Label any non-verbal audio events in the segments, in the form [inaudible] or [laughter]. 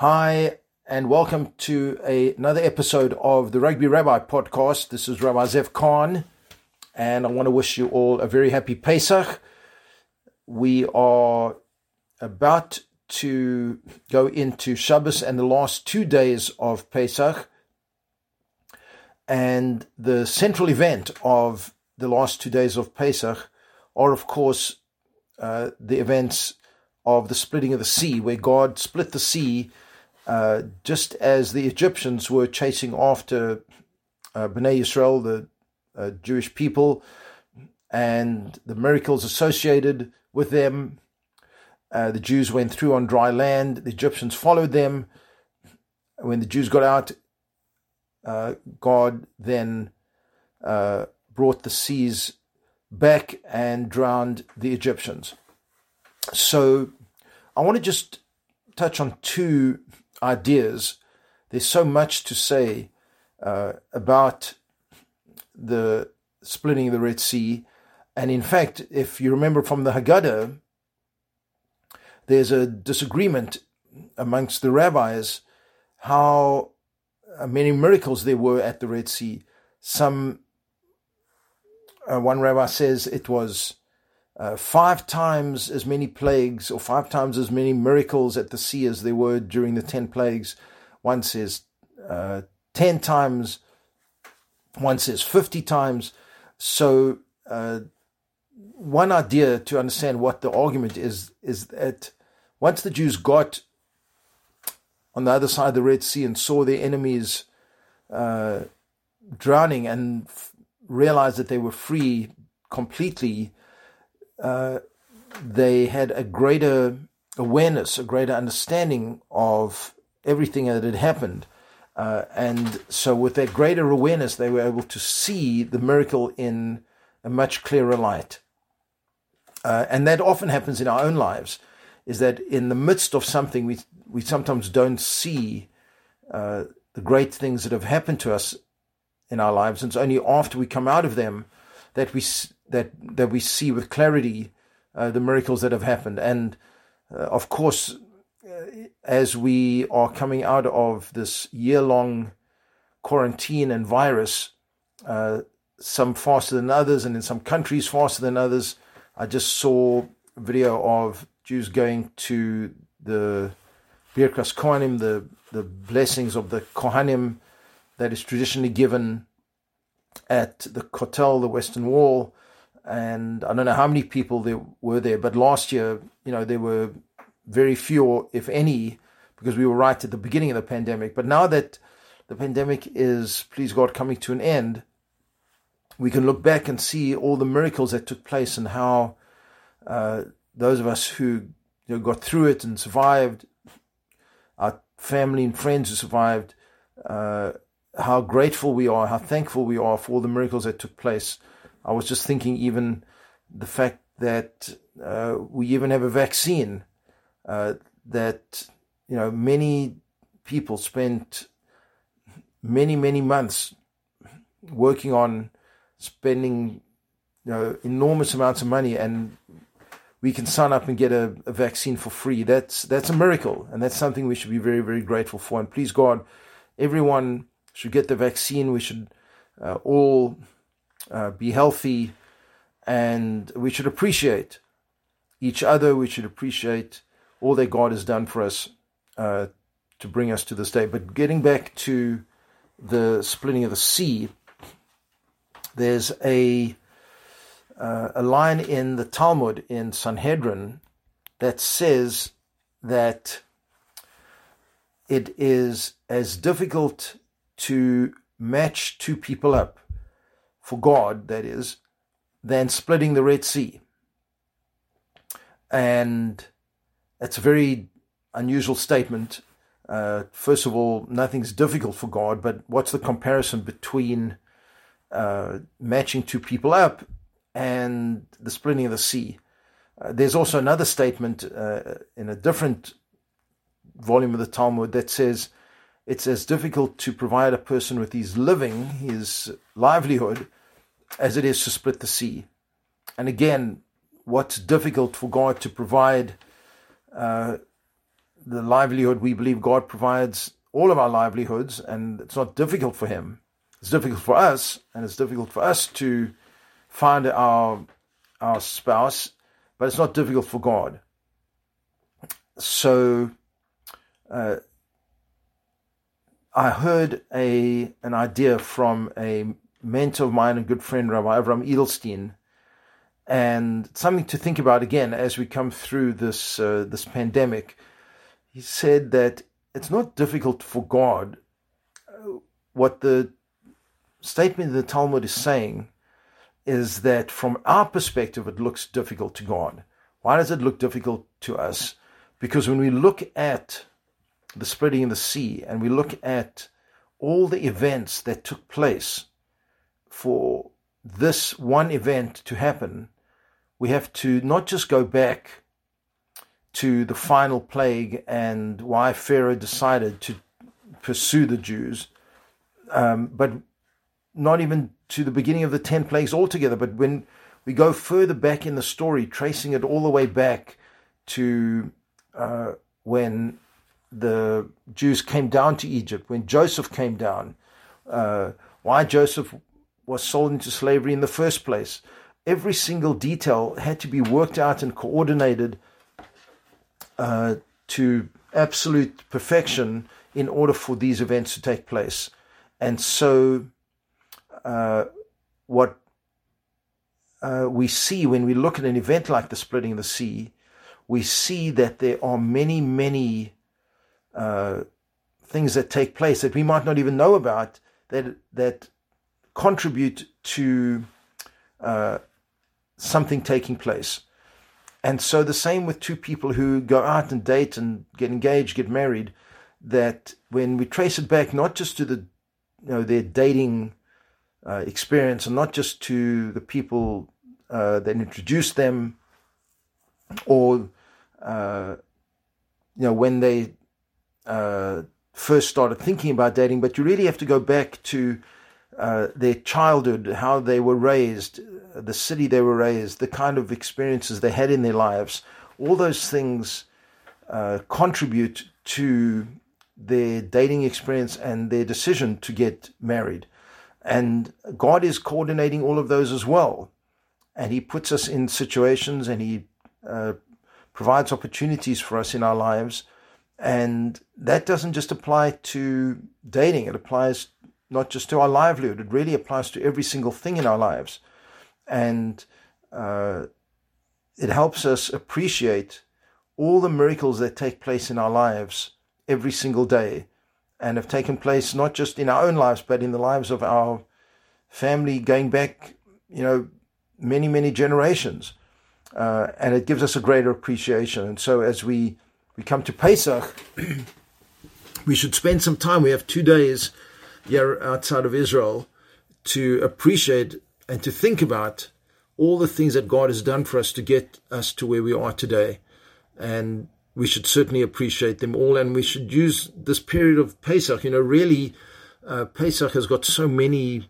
Hi, and welcome to a, another episode of the Rugby Rabbi podcast. This is Rabbi Zev Cohen, and I want to wish you all a very happy Pesach. We are about to go into Shabbos and the last two days of Pesach. And the central event of the last two days of Pesach are, of course, uh, the events of the splitting of the sea, where God split the sea uh, just as the Egyptians were chasing after uh, Bnei Israel, the uh, Jewish people, and the miracles associated with them. Uh, the Jews went through on dry land. The Egyptians followed them. When the Jews got out, uh, God then uh, brought the seas back and drowned the Egyptians. So I want to just touch on two ideas. There's so much to say uh, about the splitting of the Red Sea. And in fact, if you remember from the Haggadah, there's a disagreement amongst the rabbis how many miracles there were at the Red Sea. Some, uh, one rabbi says it was uh, five times as many plagues or five times as many miracles at the sea as there were during the ten plagues. One says uh, ten times, one says 50 times. So, uh, one idea to understand what the argument is is that once the Jews got on the other side of the Red Sea and saw their enemies uh, drowning and f- realized that they were free completely, uh, they had a greater awareness, a greater understanding of everything that had happened. Uh, and so, with that greater awareness, they were able to see the miracle in a much clearer light. Uh, and that often happens in our own lives, is that in the midst of something, we, we sometimes don't see uh, the great things that have happened to us in our lives. And it's only after we come out of them that we that that we see with clarity uh, the miracles that have happened. And uh, of course, uh, as we are coming out of this year-long quarantine and virus, uh, some faster than others, and in some countries faster than others. I just saw a video of Jews going to the Birkas Kohanim, the the blessings of the Kohanim that is traditionally given at the Kotel, the Western Wall, and I don't know how many people there were there, but last year, you know, there were very few, if any, because we were right at the beginning of the pandemic. But now that the pandemic is, please God, coming to an end, we can look back and see all the miracles that took place and how uh, those of us who you know, got through it and survived, our family and friends who survived, uh, how grateful we are, how thankful we are for all the miracles that took place. I was just thinking, even the fact that uh, we even have a vaccine, uh, that you know many people spent many many months working on spending you know enormous amounts of money and we can sign up and get a, a, vaccine for free. That's that's a miracle, and that's something we should be very very grateful for. And please God, everyone should get the vaccine. We should uh, all uh, be healthy, and we should appreciate each other. We should appreciate all that God has done for us uh, to bring us to this day. But getting back to the splitting of the sea, there's a uh, a line in the Talmud in Sanhedrin that says that it is as difficult to match two people up for God, that is, than splitting the Red Sea. And it's a very unusual statement. Uh, first of all, nothing's difficult for God, but what's the comparison between uh, matching two people up and the splitting of the sea. Uh, there's also another statement uh, in a different volume of the Talmud that says it's as difficult to provide a person with his living, his livelihood, as it is to split the sea. And again, what's difficult for God to provide uh, the livelihood we believe God provides all of our livelihoods, and it's not difficult for Him. It's difficult for us, and it's difficult for us to find our our spouse, but it's not difficult for God. So, uh, I heard a an idea from a mentor of mine and good friend, Rabbi Avram Edelstein, and something to think about again as we come through this uh, this pandemic. He said that it's not difficult for God. What the statement in the Talmud is saying is that from our perspective, it looks difficult to God. Why does it look difficult to us? Because when we look at the spreading of the sea and we look at all the events that took place for this one event to happen, we have to not just go back to the final plague and why Pharaoh decided to pursue the Jews, um, but not even to the beginning of the ten plagues altogether. But when we go further back in the story, tracing it all the way back to uh, when the Jews came down to Egypt, when Joseph came down, uh, why Joseph was sold into slavery in the first place. Every single detail had to be worked out and coordinated uh, to absolute perfection in order for these events to take place. And so, uh, what uh, we see when we look at an event like the splitting of the sea, we see that there are many, many uh, things that take place that we might not even know about that that contribute to uh, something taking place. And so the same with two people who go out and date and get engaged, get married, that when we trace it back not just to the you know their dating uh, experience and not just to the people uh, that introduced them or uh, you know when they uh, first started thinking about dating, but you really have to go back to uh, their childhood, how they were raised, the city they were raised, the kind of experiences they had in their lives. All those things uh, contribute to their dating experience and their decision to get married. And God is coordinating all of those as well. And He puts us in situations and He uh, provides opportunities for us in our lives. And that doesn't just apply to dating, it applies not just to our livelihood, it really applies to every single thing in our lives. And uh, it helps us appreciate all the miracles that take place in our lives every single day and have taken place not just in our own lives, but in the lives of our family going back, you know, many, many generations. Uh, and it gives us a greater appreciation. And so as we, we come to Pesach, [clears throat] we should spend some time. We have two days outside of Israel to appreciate and to think about all the things that God has done for us to get us to where we are today. And we should certainly appreciate them all. And we should use this period of Pesach. You know, really, uh, Pesach has got so many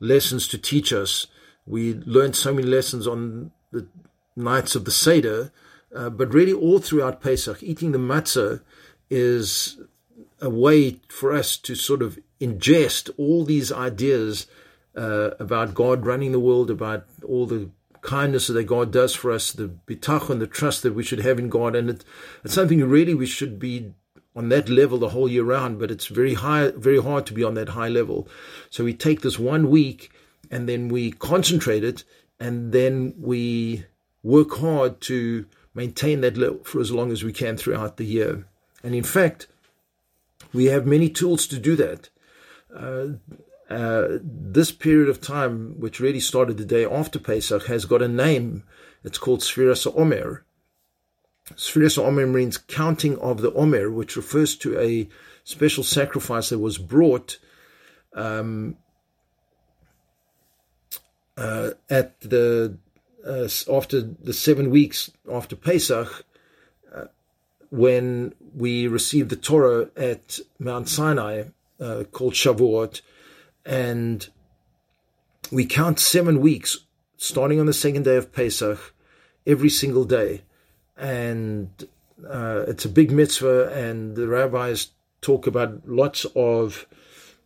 lessons to teach us. We learned so many lessons on the nights of the Seder, uh, but really all throughout Pesach, eating the matzah is a way for us to sort of ingest all these ideas uh, about God running the world, about all the kindness that God does for us, the bitachon, the trust that we should have in God, and it, it's something really we should be on that level the whole year round. But it's very high, very hard to be on that high level. So we take this one week and then we concentrate it, and then we work hard to maintain that level for as long as we can throughout the year. And in fact, we have many tools to do that. Uh, uh, this period of time, which really started the day after Pesach, has got a name. It's called Sfiras Omer. Sfiras Omer means counting of the Omer, which refers to a special sacrifice that was brought um, uh, at the uh, after the seven weeks after Pesach, uh, when we received the Torah at Mount Sinai, uh, called Shavuot, and we count seven weeks, starting on the second day of Pesach, every single day. And uh, it's a big mitzvah, and the rabbis talk about lots of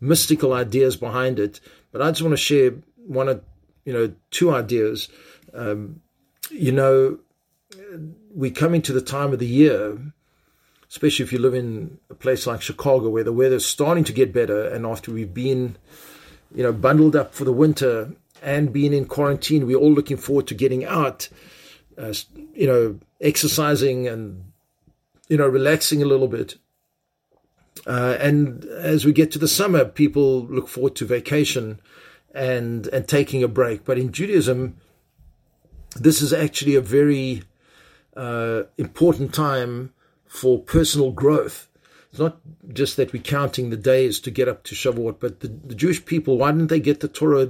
mystical ideas behind it. But I just want to share one of you know two ideas. Um, you know, we're coming the time of the year, especially if you live in a place like Chicago, where the weather's starting to get better, and after we've been, you know, bundled up for the winter and being in quarantine, we're all looking forward to getting out, uh, you know, exercising and you know relaxing a little bit. Uh, and as we get to the summer, people look forward to vacation and and taking a break. But in Judaism, this is actually a very uh, important time for personal growth. It's not just that we're counting the days to get up to Shavuot, but the, the Jewish people, why didn't they get the Torah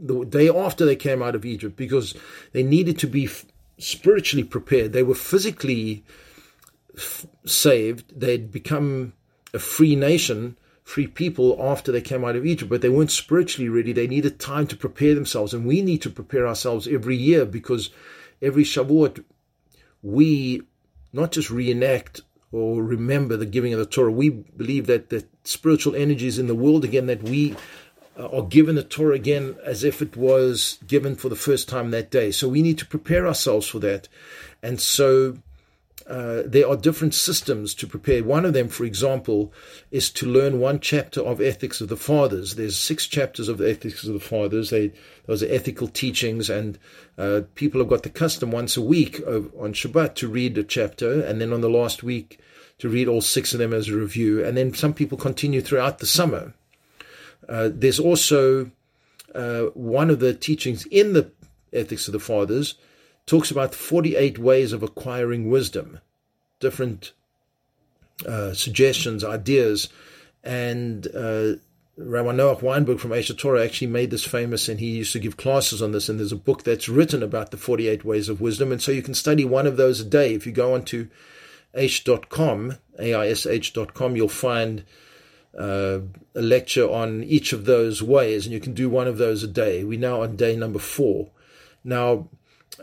the day after they came out of Egypt? Because they needed to be f- spiritually prepared. They were physically f- saved. They'd become a free nation, free people after they came out of Egypt, but they weren't spiritually ready. They needed time to prepare themselves, and we need to prepare ourselves every year because every Shavuot we not just reenact or remember the giving of the Torah. We believe that the spiritual energies in the world again that we uh, are given the Torah again as if it was given for the first time that day. So we need to prepare ourselves for that, and so uh, there are different systems to prepare. One of them, for example, is to learn one chapter of Ethics of the Fathers. There's six chapters of the Ethics of the Fathers. They, those are ethical teachings, and uh, people have got the custom once a week of, on Shabbat to read a chapter, and then on the last week to read all six of them as a review. And then some people continue throughout the summer. Uh, there's also uh, one of the teachings in the Ethics of the Fathers talks about 48 ways of acquiring wisdom, different uh, suggestions, ideas. And uh, Rabbi Noach Weinberg from Aish Torah actually made this famous, and he used to give classes on this. And there's a book that's written about the 48 ways of wisdom. And so you can study one of those a day. If you go onto aish.com, A-I-S-H.com, you'll find uh, a lecture on each of those ways, and you can do one of those a day. We're now on day number four. Now,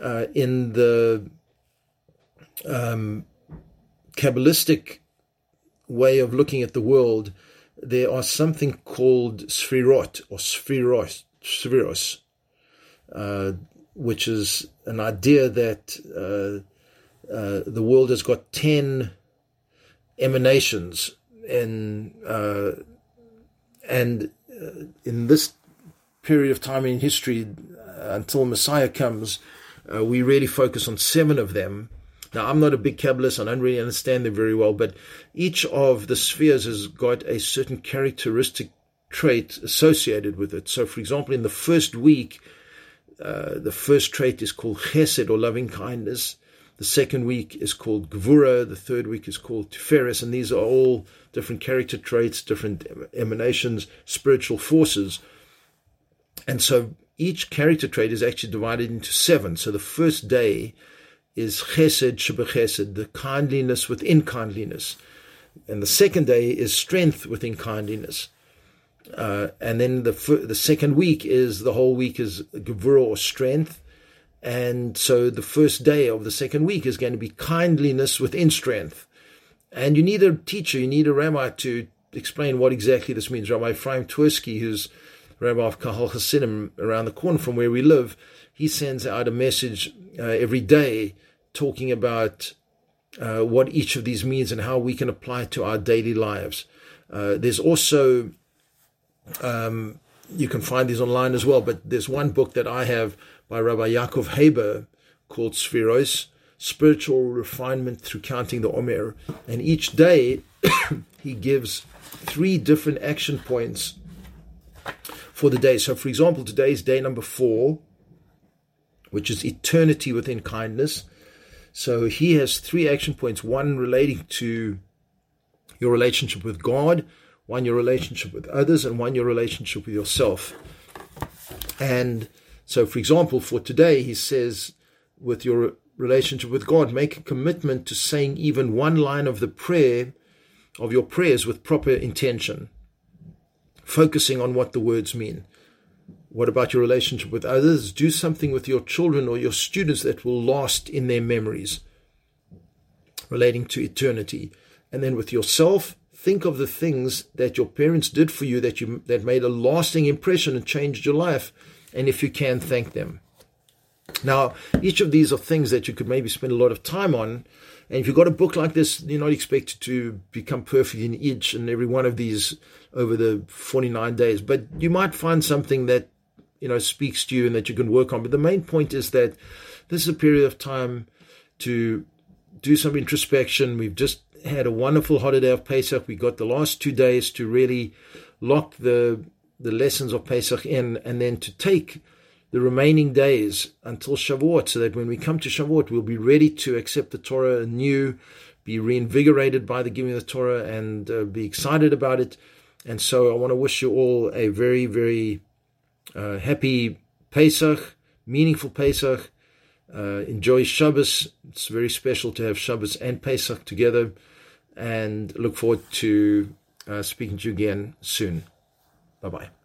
uh, in the um, Kabbalistic way of looking at the world, there are something called sfirot or sefiros, uh, which is an idea that uh, uh, the world has got 10 emanations and uh, and uh, in this period of time in history until Messiah comes, uh, we really focus on seven of them. Now, I'm not a big Kabbalist, I don't really understand them very well, but each of the spheres has got a certain characteristic trait associated with it. So, for example, in the first week, uh, the first trait is called chesed or loving kindness. The second week is called gvura. The third week is called tiferes. And these are all different character traits, different emanations, spiritual forces. And so each character trait is actually divided into seven. So the first day is chesed shebechesed, the kindliness within kindliness. And the second day is strength within kindliness. Uh, and then the the second week is the whole week is gevura or strength. And so the first day of the second week is going to be kindliness within strength. And you need a teacher, you need a rabbi to explain what exactly this means. Rabbi Ephraim Twersky, who's rabbi of Kahal Hasidim around the corner from where we live, he sends out a message uh, every day talking about uh, what each of these means and how we can apply it to our daily lives. Uh, there's also, um, you can find these online as well, but there's one book that I have by Rabbi Yaakov Haber called Sefiros, Spiritual Refinement Through Counting the Omer. And each day [coughs] he gives three different action points for the day. So, for example, today is day number four, which is eternity within kindness. So, he has three action points one relating to your relationship with God, one your relationship with others, and one your relationship with yourself. And so, for example, for today, he says, with your relationship with God, make a commitment to saying even one line of the prayer of your prayers with proper intention focusing on what the words mean. What about your relationship with others? Do something with your children or your students that will last in their memories. relating to eternity. And then with yourself, think of the things that your parents did for you that you that made a lasting impression and changed your life. And if you can, thank them. Now, each of these are things that you could maybe spend a lot of time on. And if you've got a book like this, you're not expected to become perfect in each and every one of these over the 49 days. But you might find something that, you know, speaks to you and that you can work on. But the main point is that this is a period of time to do some introspection. We've just had a wonderful holiday of Pesach. We got the last two days to really lock the the lessons of Pesach in and then to take the remaining days until Shavuot, so that when we come to Shavuot, we'll be ready to accept the Torah anew, be reinvigorated by the giving of the Torah, and uh, be excited about it. And so I want to wish you all a very, very uh, happy Pesach, meaningful Pesach. Uh, enjoy Shabbos. It's very special to have Shabbos and Pesach together. And look forward to uh, speaking to you again soon. Bye bye.